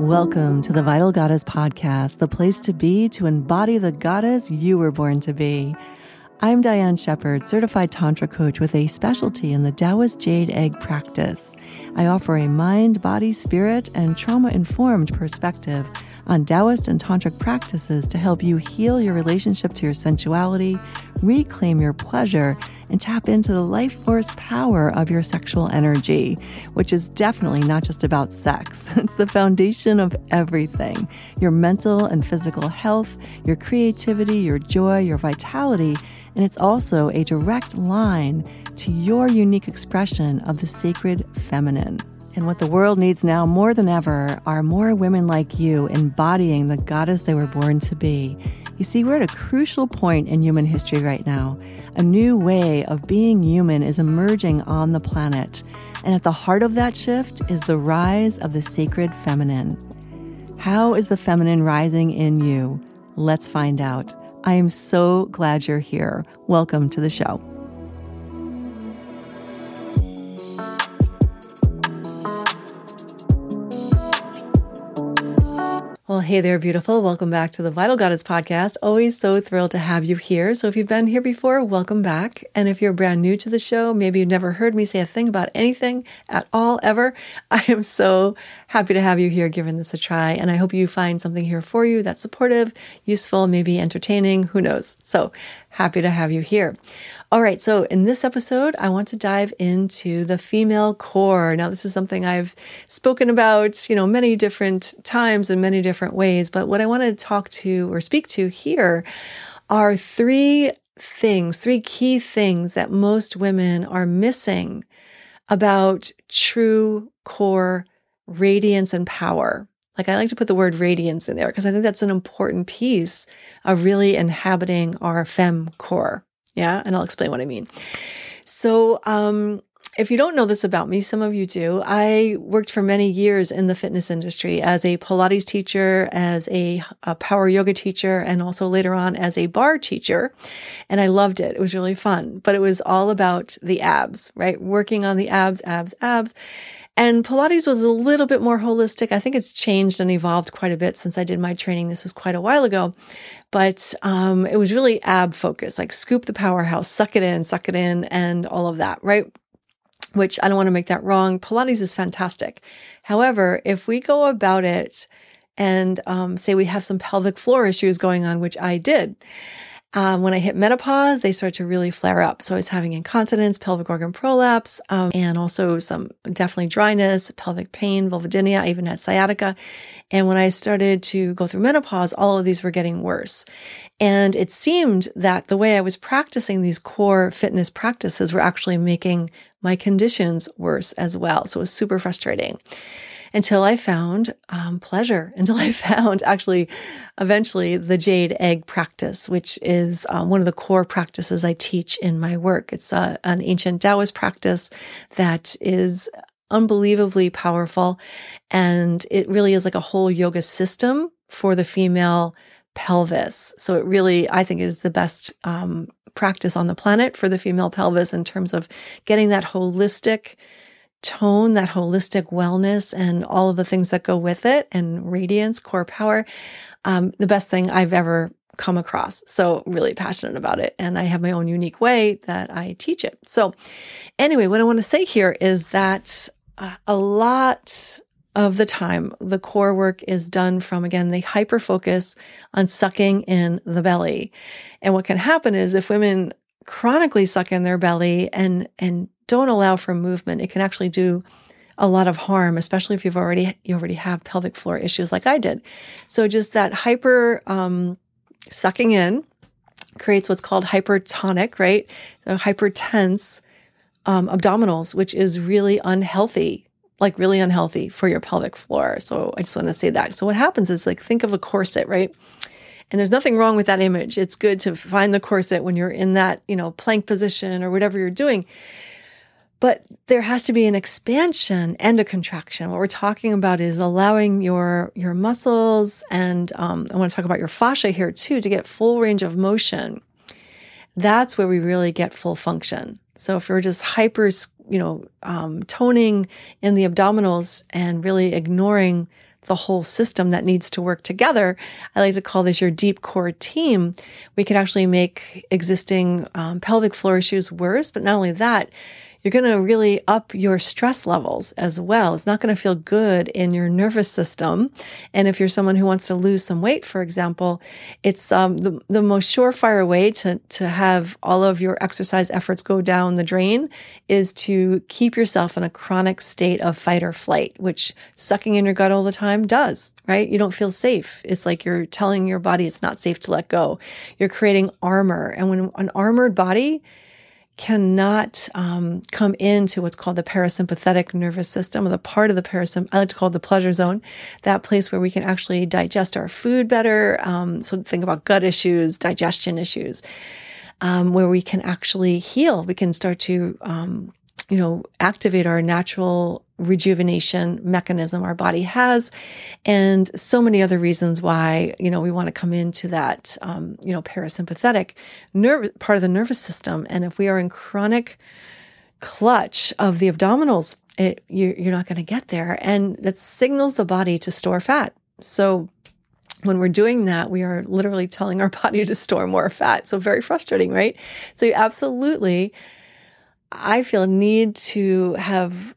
Welcome to the Vital Goddess Podcast, the place to be to embody the goddess you were born to be. I'm Diane Shepard, certified Tantra coach with a specialty in the Taoist Jade Egg practice. I offer a mind, body, spirit, and trauma informed perspective on Taoist and Tantric practices to help you heal your relationship to your sensuality, reclaim your pleasure, and tap into the life force power of your sexual energy, which is definitely not just about sex. It's the foundation of everything your mental and physical health, your creativity, your joy, your vitality, and it's also a direct line to your unique expression of the sacred feminine. And what the world needs now more than ever are more women like you embodying the goddess they were born to be. You see, we're at a crucial point in human history right now. A new way of being human is emerging on the planet. And at the heart of that shift is the rise of the sacred feminine. How is the feminine rising in you? Let's find out. I am so glad you're here. Welcome to the show. Hey there, beautiful. Welcome back to the Vital Goddess podcast. Always so thrilled to have you here. So, if you've been here before, welcome back. And if you're brand new to the show, maybe you've never heard me say a thing about anything at all ever, I am so happy to have you here giving this a try. And I hope you find something here for you that's supportive, useful, maybe entertaining, who knows. So, happy to have you here. All right, so in this episode, I want to dive into the female core. Now, this is something I've spoken about, you know, many different times in many different ways, but what I want to talk to or speak to here are three things, three key things that most women are missing about true core radiance and power. Like I like to put the word radiance in there because I think that's an important piece of really inhabiting our fem core. Yeah. And I'll explain what I mean. So, um, if you don't know this about me, some of you do. I worked for many years in the fitness industry as a Pilates teacher, as a, a, power yoga teacher, and also later on as a barre teacher. And I loved it. It was really fun, but it was all about the abs, right? Working on the abs, abs, abs. And Pilates was a little bit more holistic. I think it's changed and evolved quite a bit since I did my training. This was quite a while ago, but um, it was really ab focused, like scoop the powerhouse, suck it in, suck it in, and all of that, right? Which I don't want to make that wrong. Pilates is fantastic. However, if we go about it and um, say we have some pelvic floor issues going on, which I did, um, when I hit menopause, they start to really flare up. So I was having incontinence, pelvic organ prolapse, um, and also some definitely dryness, pelvic pain, vulvodynia. I even had sciatica. And when I started to go through menopause, all of these were getting worse. And it seemed that the way I was practicing these core fitness practices were actually making my conditions worse as well. So it was super frustrating until I found um, pleasure, until I found actually eventually the jade egg practice, which is um, one of the core practices I teach in my work. It's uh, an ancient Taoist practice that is unbelievably powerful. And it really is like a whole yoga system for the female pelvis. So it really, I think, is the best um, practice on the planet for the female pelvis in terms of getting that holistic tone, that holistic wellness, and all of the things that go with it, and radiance, core power, um, the best thing I've ever come across. So, really passionate about it. And I have my own unique way that I teach it. So, anyway, what I want to say here is that uh, a lot of the time, the core work is done from, again, the hyper focus on sucking in the belly. And what can happen is if women chronically suck in their belly and, and don't allow for movement, it can actually do a lot of harm, especially if you've already you already have pelvic floor issues like I did. So just that hyper um, sucking in creates what's called hypertonic, right? The hypertense um, abdominals, which is really unhealthy, like really unhealthy for your pelvic floor. So I just want to say that. So what happens is like think of a corset, right? And there's nothing wrong with that image. It's good to find the corset when you're in that, you know, plank position or whatever you're doing. But there has to be an expansion and a contraction. What we're talking about is allowing your your muscles and um, I want to talk about your fascia here too to get full range of motion. that's where we really get full function. So if we're just hyper, you know, um, toning in the abdominals and really ignoring the whole system that needs to work together. I like to call this your deep core team. We could actually make existing um, pelvic floor issues worse. But not only that, you're going to really up your stress levels as well. It's not going to feel good in your nervous system. And if you're someone who wants to lose some weight, for example, it's um, the, the most surefire way to, to have all of your exercise efforts go down the drain is to keep yourself in a chronic state of fight or flight, which sucking in your gut all the time does, right? You don't feel safe. It's like you're telling your body it's not safe to let go. You're creating armor. And when an armored body, cannot um, come into what's called the parasympathetic nervous system or the part of the parasympathetic, I like to call it the pleasure zone, that place where we can actually digest our food better. Um, so think about gut issues, digestion issues, um, where we can actually heal. We can start to, um, you know, activate our natural rejuvenation mechanism our body has and so many other reasons why you know we want to come into that um, you know parasympathetic nerve part of the nervous system and if we are in chronic clutch of the abdominals it, you, you're not going to get there and that signals the body to store fat so when we're doing that, we are literally telling our body to store more fat. So, very frustrating, right? So, you absolutely, I feel, need to have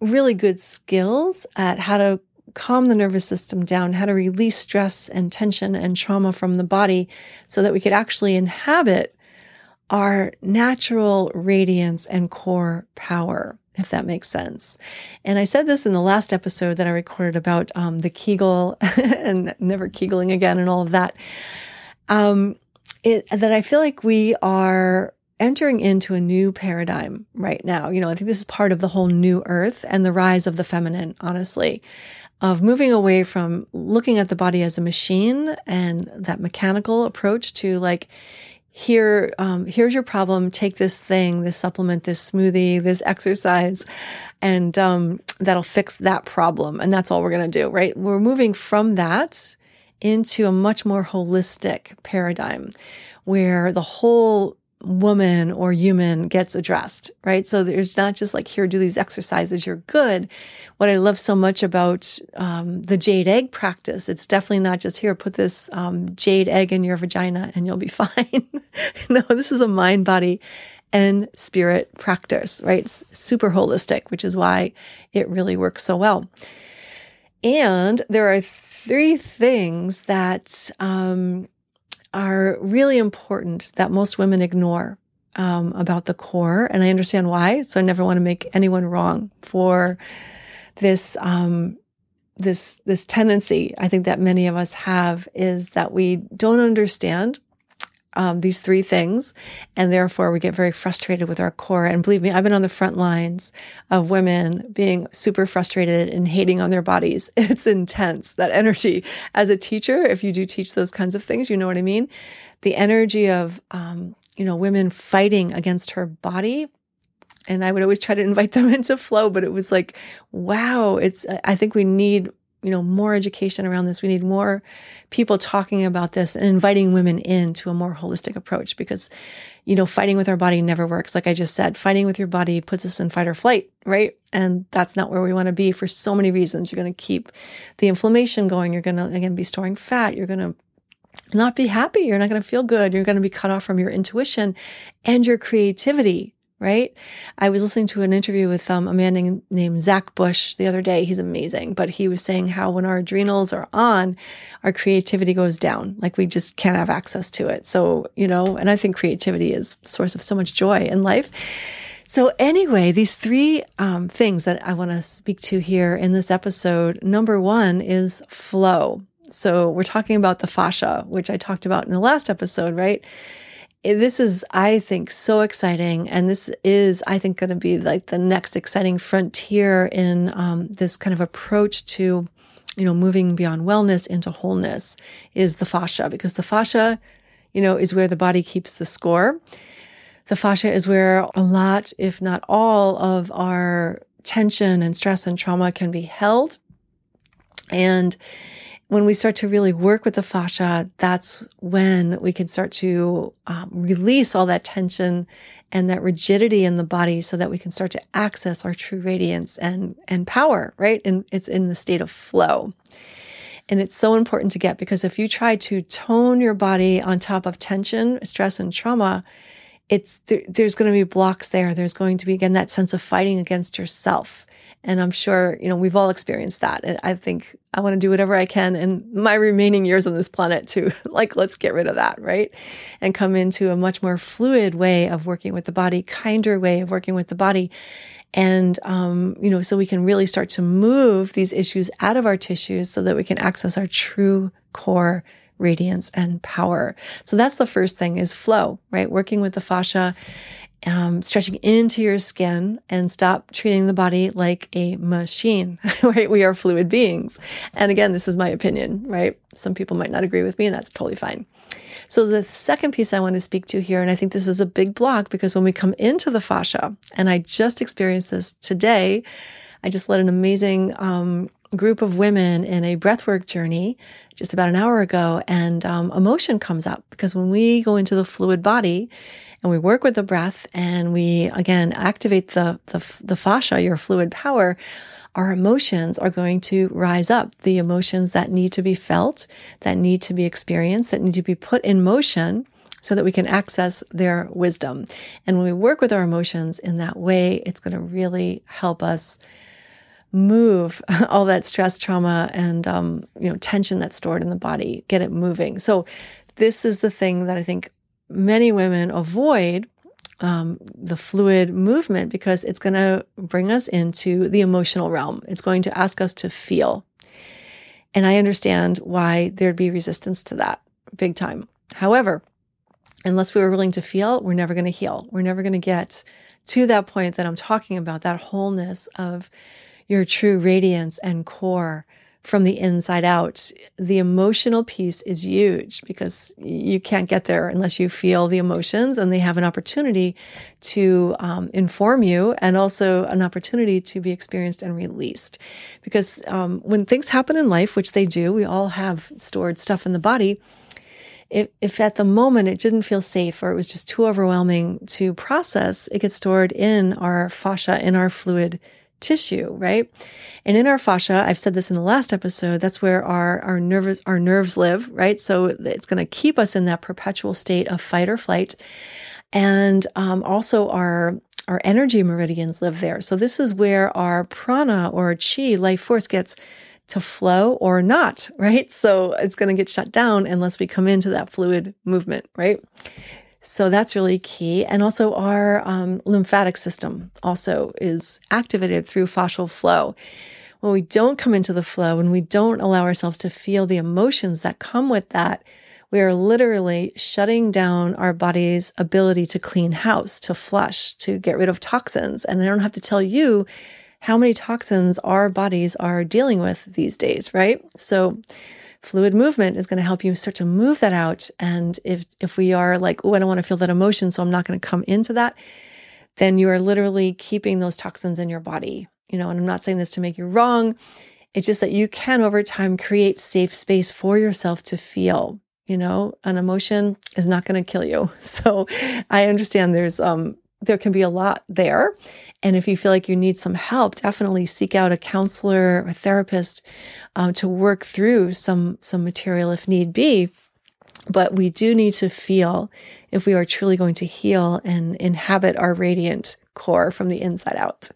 really good skills at how to calm the nervous system down, how to release stress and tension and trauma from the body so that we could actually inhabit our natural radiance and core power, if that makes sense. And I said this in the last episode that I recorded about um, the Kegel and never Kegeling again and all of that. Um, it, that I feel like we are entering into a new paradigm right now. You know, I think this is part of the whole new earth and the rise of the feminine, honestly, of moving away from looking at the body as a machine and that mechanical approach to like, here, um, here's your problem. Take this thing, this supplement, this smoothie, this exercise, and um, that'll fix that problem. And that's all we're going to do, right? We're moving from that into a much more holistic paradigm where the whole woman or human gets addressed, right? So there's not just like, here, do these exercises, you're good. What I love so much about um, the jade egg practice, it's definitely not just here, put this um, jade egg in your vagina and you'll be fine. no, this is a mind, body, and spirit practice, right? It's super holistic, which is why it really works so well. And there are three things that um, are really important that most women ignore um, about the core. And I understand why. So I never want to make anyone wrong for this. Um, this this tendency I think that many of us have is that we don't understand um, these three things, and therefore we get very frustrated with our core. And believe me, I've been on the front lines of women being super frustrated and hating on their bodies. It's intense, that energy. As a teacher, if you do teach those kinds of things, you know what I mean? The energy of, um, you know, women fighting against her body and I would always try to invite them into flow, but it was like, wow, it's, I think we need you know more education around this. We need more people talking about this and inviting women into a more holistic approach because you know fighting with our body never works. Like i just said fighting with your body puts us in fight or flight right? And that's not where we want to be for so many reasons. You're going to keep the inflammation going. You're going to again be storing fat. You're going to not be happy. You're not going to feel good. You're going to be cut off from your intuition and your creativity right? I was listening to an interview with um, a man named, Zach Bush the other day. He's amazing, but he was saying how when our adrenals are on, our creativity goes down. Like we just can't have access to it. So, you know, and I think creativity is source of so much joy in life. So, anyway, these three um, things that I want to speak to here in this episode. Number one is flow. So, we're talking about the fascia, which I talked about in the last episode, right? This is, I think, so exciting. And this is, I think, going to be like the next exciting frontier in um, this kind of approach to, you know, moving beyond wellness into wholeness is the fascia, because the fascia, you know, is where the body keeps the score. The fascia is where a lot, if not all, of our tension and stress and trauma can be held. And when we start to really work with the fascia, that's when we can start to um, release all that tension and that rigidity in the body so that we can start to access our true radiance and, and power, right? And it's in the state of flow. And it's so important to get because if you try to tone your body on top of tension, stress, and trauma, it's there, there's going to be blocks there. There's going to be again that sense of fighting against yourself. And I'm sure, you know, we've all experienced that. And I think I want to do whatever I can in my remaining years on this planet to like, let's get rid of that, right? And come into a much more fluid way of working with the body, kinder way of working with the body. And, um, you know, so we can really start to move these issues out of our tissues so that we can access our true core radiance and power. So that's the first thing is flow, right? Working with the fascia um, stretching into your skin and stop treating the body like a machine, right? We are fluid beings. And again, this is my opinion, right? Some people might not agree with me, and that's totally fine. So, the second piece I want to speak to here, and I think this is a big block because when we come into the fascia, and I just experienced this today, I just led an amazing um, group of women in a breathwork journey just about an hour ago, and um, emotion comes up because when we go into the fluid body, and we work with the breath and we again activate the, the, the fascia, your fluid power, our emotions are going to rise up. The emotions that need to be felt, that need to be experienced, that need to be put in motion so that we can access their wisdom. And when we work with our emotions in that way, it's going to really help us move all that stress, trauma, and um, you know tension that's stored in the body, get it moving. So this is the thing that I think many women avoid um, the fluid movement because it's going to bring us into the emotional realm. It's going to ask us to feel. And I understand why there'd be resistance to that big time. However, unless we were willing to feel, we're never going to heal. We're never going to get to that point that I'm talking about, that wholeness of your true radiance and core from the inside out. The emotional piece is huge because you can't get there unless you feel the emotions and they have an opportunity to um, inform you and also an opportunity to be experienced and released. Because um, when things happen in life, which they do, we all have stored stuff in the body. If, if at the moment it didn't feel safe or it was just too overwhelming to process, it gets stored in our fascia, in our fluid tissue, right? And in our fascia, I've said this in the last episode, that's where our, our nerves, our nerves live, right? So it's going to keep us in that perpetual state of fight or flight. And um, also our, our energy meridians live there. So this is where our prana or chi, life force gets to flow or not, right? So it's going to get shut down unless we come into that fluid movement, right? So that's really key. And also, our um, lymphatic system also is activated through fascial flow. When we don't come into the flow and we don't allow ourselves to feel the emotions that come with that, we are literally shutting down our body's ability to clean house, to flush, to get rid of toxins. And I don't have to tell you how many toxins our bodies are dealing with these days, right? So, fluid movement is going to help you start to move that out. And if, if we are like, oh, I don't want to feel that emotion, so I'm not going to come into that, then you are literally keeping those toxins in your body. You know, and I'm not saying this to make you wrong. It's just that you can over time create safe space for yourself to feel. You know, an emotion is not going to kill you. So I understand there's um there can be a lot there. And if you feel like you need some help, definitely seek out a counselor or therapist um, to work through some some material if need be. But we do need to feel if we are truly going to heal and inhabit our radiant core from the inside out.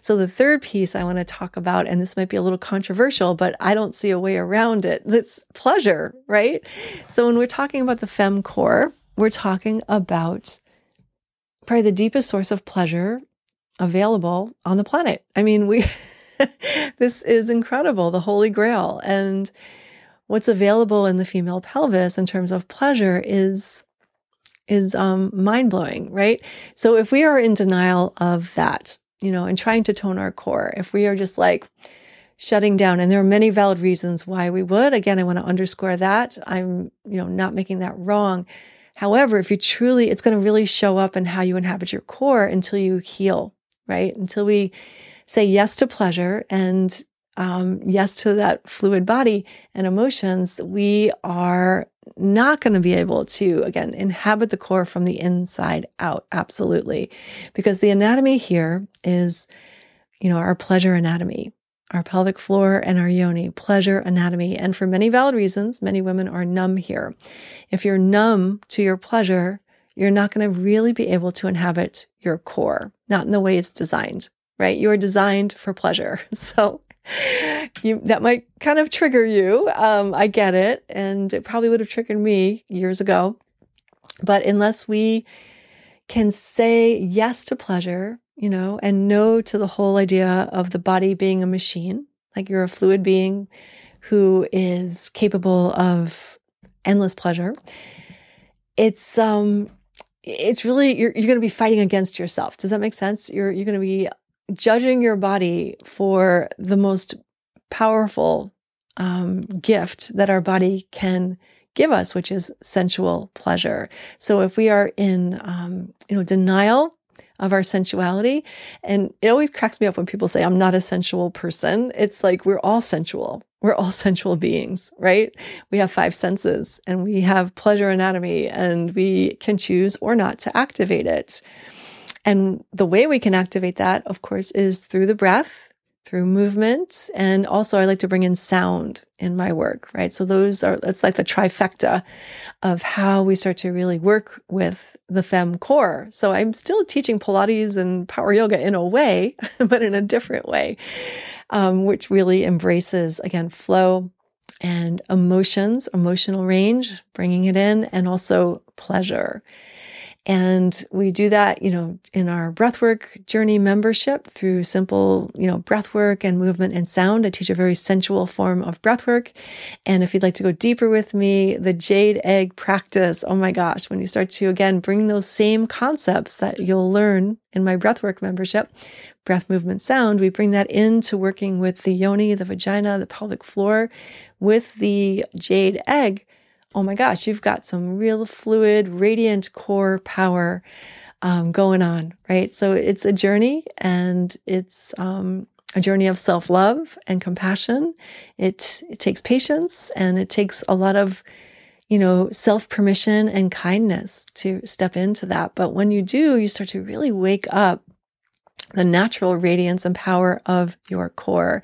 So, the third piece I want to talk about, and this might be a little controversial, but I don't see a way around it, that's pleasure, right? So, when we're talking about the fem core, we're talking about probably the deepest source of pleasure available on the planet. I mean, we this is incredible, the holy grail. And what's available in the female pelvis in terms of pleasure is is um, mind blowing, right? So if we are in denial of that, you know, and trying to tone our core, if we are just like shutting down, and there are many valid reasons why we would. Again, I want to underscore that I'm, you know, not making that wrong. However, if you truly, it's going to really show up in how you inhabit your core until you heal, right? Until we say yes to pleasure and um, yes to that fluid body and emotions, we are not going to be able to, again, inhabit the core from the inside out. Absolutely. Because the anatomy here is, you know, our pleasure anatomy, our pelvic floor and our yoni, pleasure anatomy. And for many valid reasons, many women are numb here. If you're numb to your pleasure, you're not going to really be able to inhabit your core, not in the way it's designed, right? You are designed for pleasure. So you, that might kind of trigger you. Um, I get it. And it probably would have triggered me years ago. But unless we can say yes to pleasure, you know, and no to the whole idea of the body being a machine, like you're a fluid being who is capable of endless pleasure, it's um it's really you're you're going to be fighting against yourself. Does that make sense? You're you're going to be judging your body for the most powerful um, gift that our body can give us, which is sensual pleasure. So if we are in, um, you know, denial of our sensuality, and it always cracks me up when people say I'm not a sensual person. It's like we're all sensual. We're all sensual beings, right? We have five senses and we have pleasure anatomy and we can choose or not to activate it. And the way we can activate that, of course, is through the breath, through movement. And also, I like to bring in sound in my work, right? So, those are, it's like the trifecta of how we start to really work with the fem core. So, I'm still teaching Pilates and power yoga in a way, but in a different way, um, which really embraces, again, flow and emotions, emotional range, bringing it in, and also pleasure. And we do that, you know, in our breathwork journey membership through simple, you know, breathwork and movement and sound. I teach a very sensual form of breathwork. And if you'd like to go deeper with me, the jade egg practice, oh my gosh, when you start to again bring those same concepts that you'll learn in my breathwork membership, breath movement sound, we bring that into working with the yoni, the vagina, the pelvic floor with the jade egg oh my gosh, you've got some real fluid, radiant core power um, going on, right? So it's a journey and it's um, a journey of self love and compassion. It, it takes patience and it takes a lot of, you know, self permission and kindness to step into that. But when you do, you start to really wake up the natural radiance and power of your core.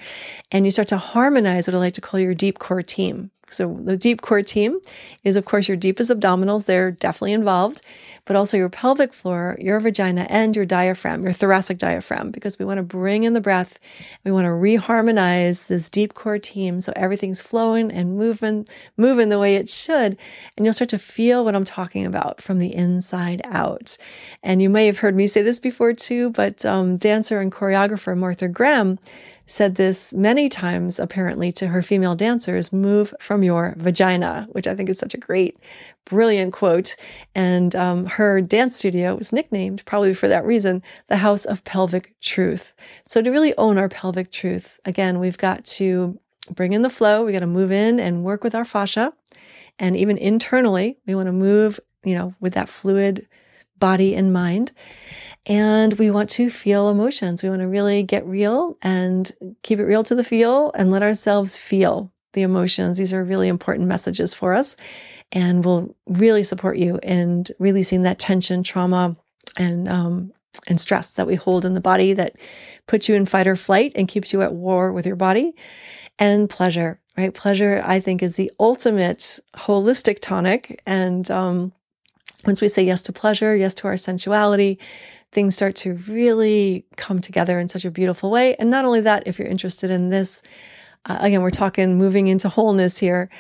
And you start to harmonize what I like to call your deep core team. So the deep core team is, of course, your deepest abdominals. They're definitely involved, but also your pelvic floor, your vagina, and your diaphragm, your thoracic diaphragm, because we want to bring in the breath. We want to reharmonize this deep core team so everything's flowing and moving, moving the way it should. And you'll start to feel what I'm talking about from the inside out. And you may have heard me say this before too, but um, dancer and choreographer Martha Graham said this many times, apparently, to her female dancers move from your vagina, which I think is such a great, brilliant quote. And um, her dance studio was nicknamed, probably for that reason, the House of Pelvic Truth. So, to really own our pelvic truth, again, we've got to bring in the flow, we got to move in and work with our fascia. And even internally, we want to move, you know, with that fluid body and mind. And we want to feel emotions. We want to really get real and keep it real to the feel and let ourselves feel the emotions. These are really important messages for us and will really support you in releasing that tension, trauma, and um, and stress that we hold in the body that puts you in fight or flight and keeps you at war with your body. And pleasure, right? Pleasure, I think, is the ultimate holistic tonic. And um, once we say yes to pleasure, yes to our sensuality, things start to really come together in such a beautiful way. And not only that, if you're interested in this, uh, again, we're talking moving into wholeness here.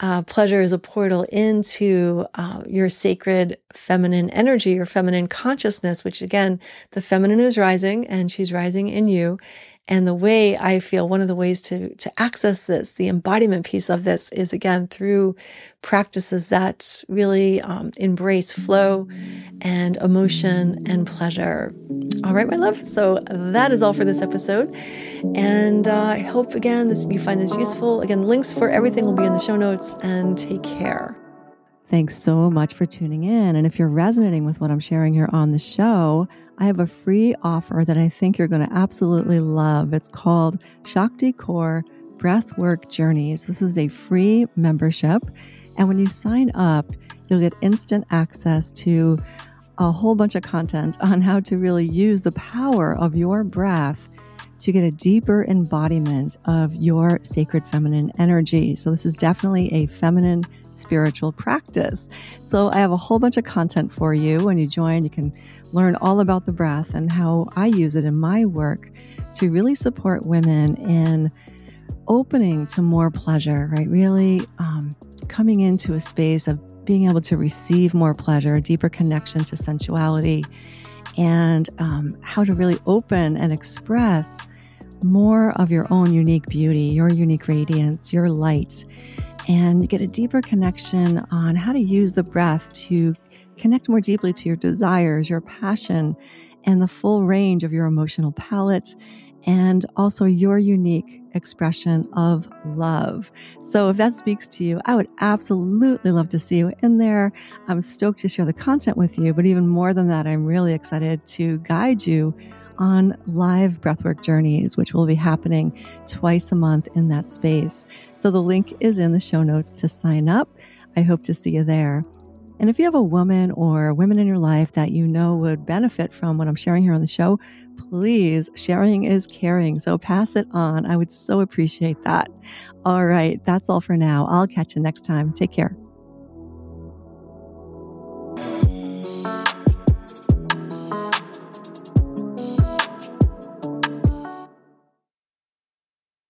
Uh, pleasure is a portal into uh, your sacred feminine energy, your feminine consciousness, which again, the feminine is rising and she's rising in you. And the way I feel one of the ways to, to access this, the embodiment piece of this, is again through practices that really um, embrace flow and emotion and pleasure. All right, my love. So that is all for this episode. And uh, I hope again this, you find this useful. Again, links for everything will be in the show notes and take care. Thanks so much for tuning in. And if you're resonating with what I'm sharing here on the show, I have a free offer that I think you're going to absolutely love. It's called Shakti Core Breathwork Journeys. This is a free membership. And when you sign up, you'll get instant access to a whole bunch of content on how to really use the power of your breath to get a deeper embodiment of your sacred feminine energy. So, this is definitely a feminine spiritual practice. So, I have a whole bunch of content for you. When you join, you can learn all about the breath and how I use it in my work to really support women in opening to more pleasure, right? Really um, coming into a space of being able to receive more pleasure, a deeper connection to sensuality, and um, how to really open and express more of your own unique beauty, your unique radiance, your light, and get a deeper connection on how to use the breath to connect more deeply to your desires, your passion, and the full range of your emotional palette and also your unique expression of love. So, if that speaks to you, I would absolutely love to see you in there. I'm stoked to share the content with you, but even more than that, I'm really excited to guide you on live breathwork journeys, which will be happening twice a month in that space. So, the link is in the show notes to sign up. I hope to see you there. And if you have a woman or women in your life that you know would benefit from what I'm sharing here on the show, please, sharing is caring. So pass it on. I would so appreciate that. All right, that's all for now. I'll catch you next time. Take care.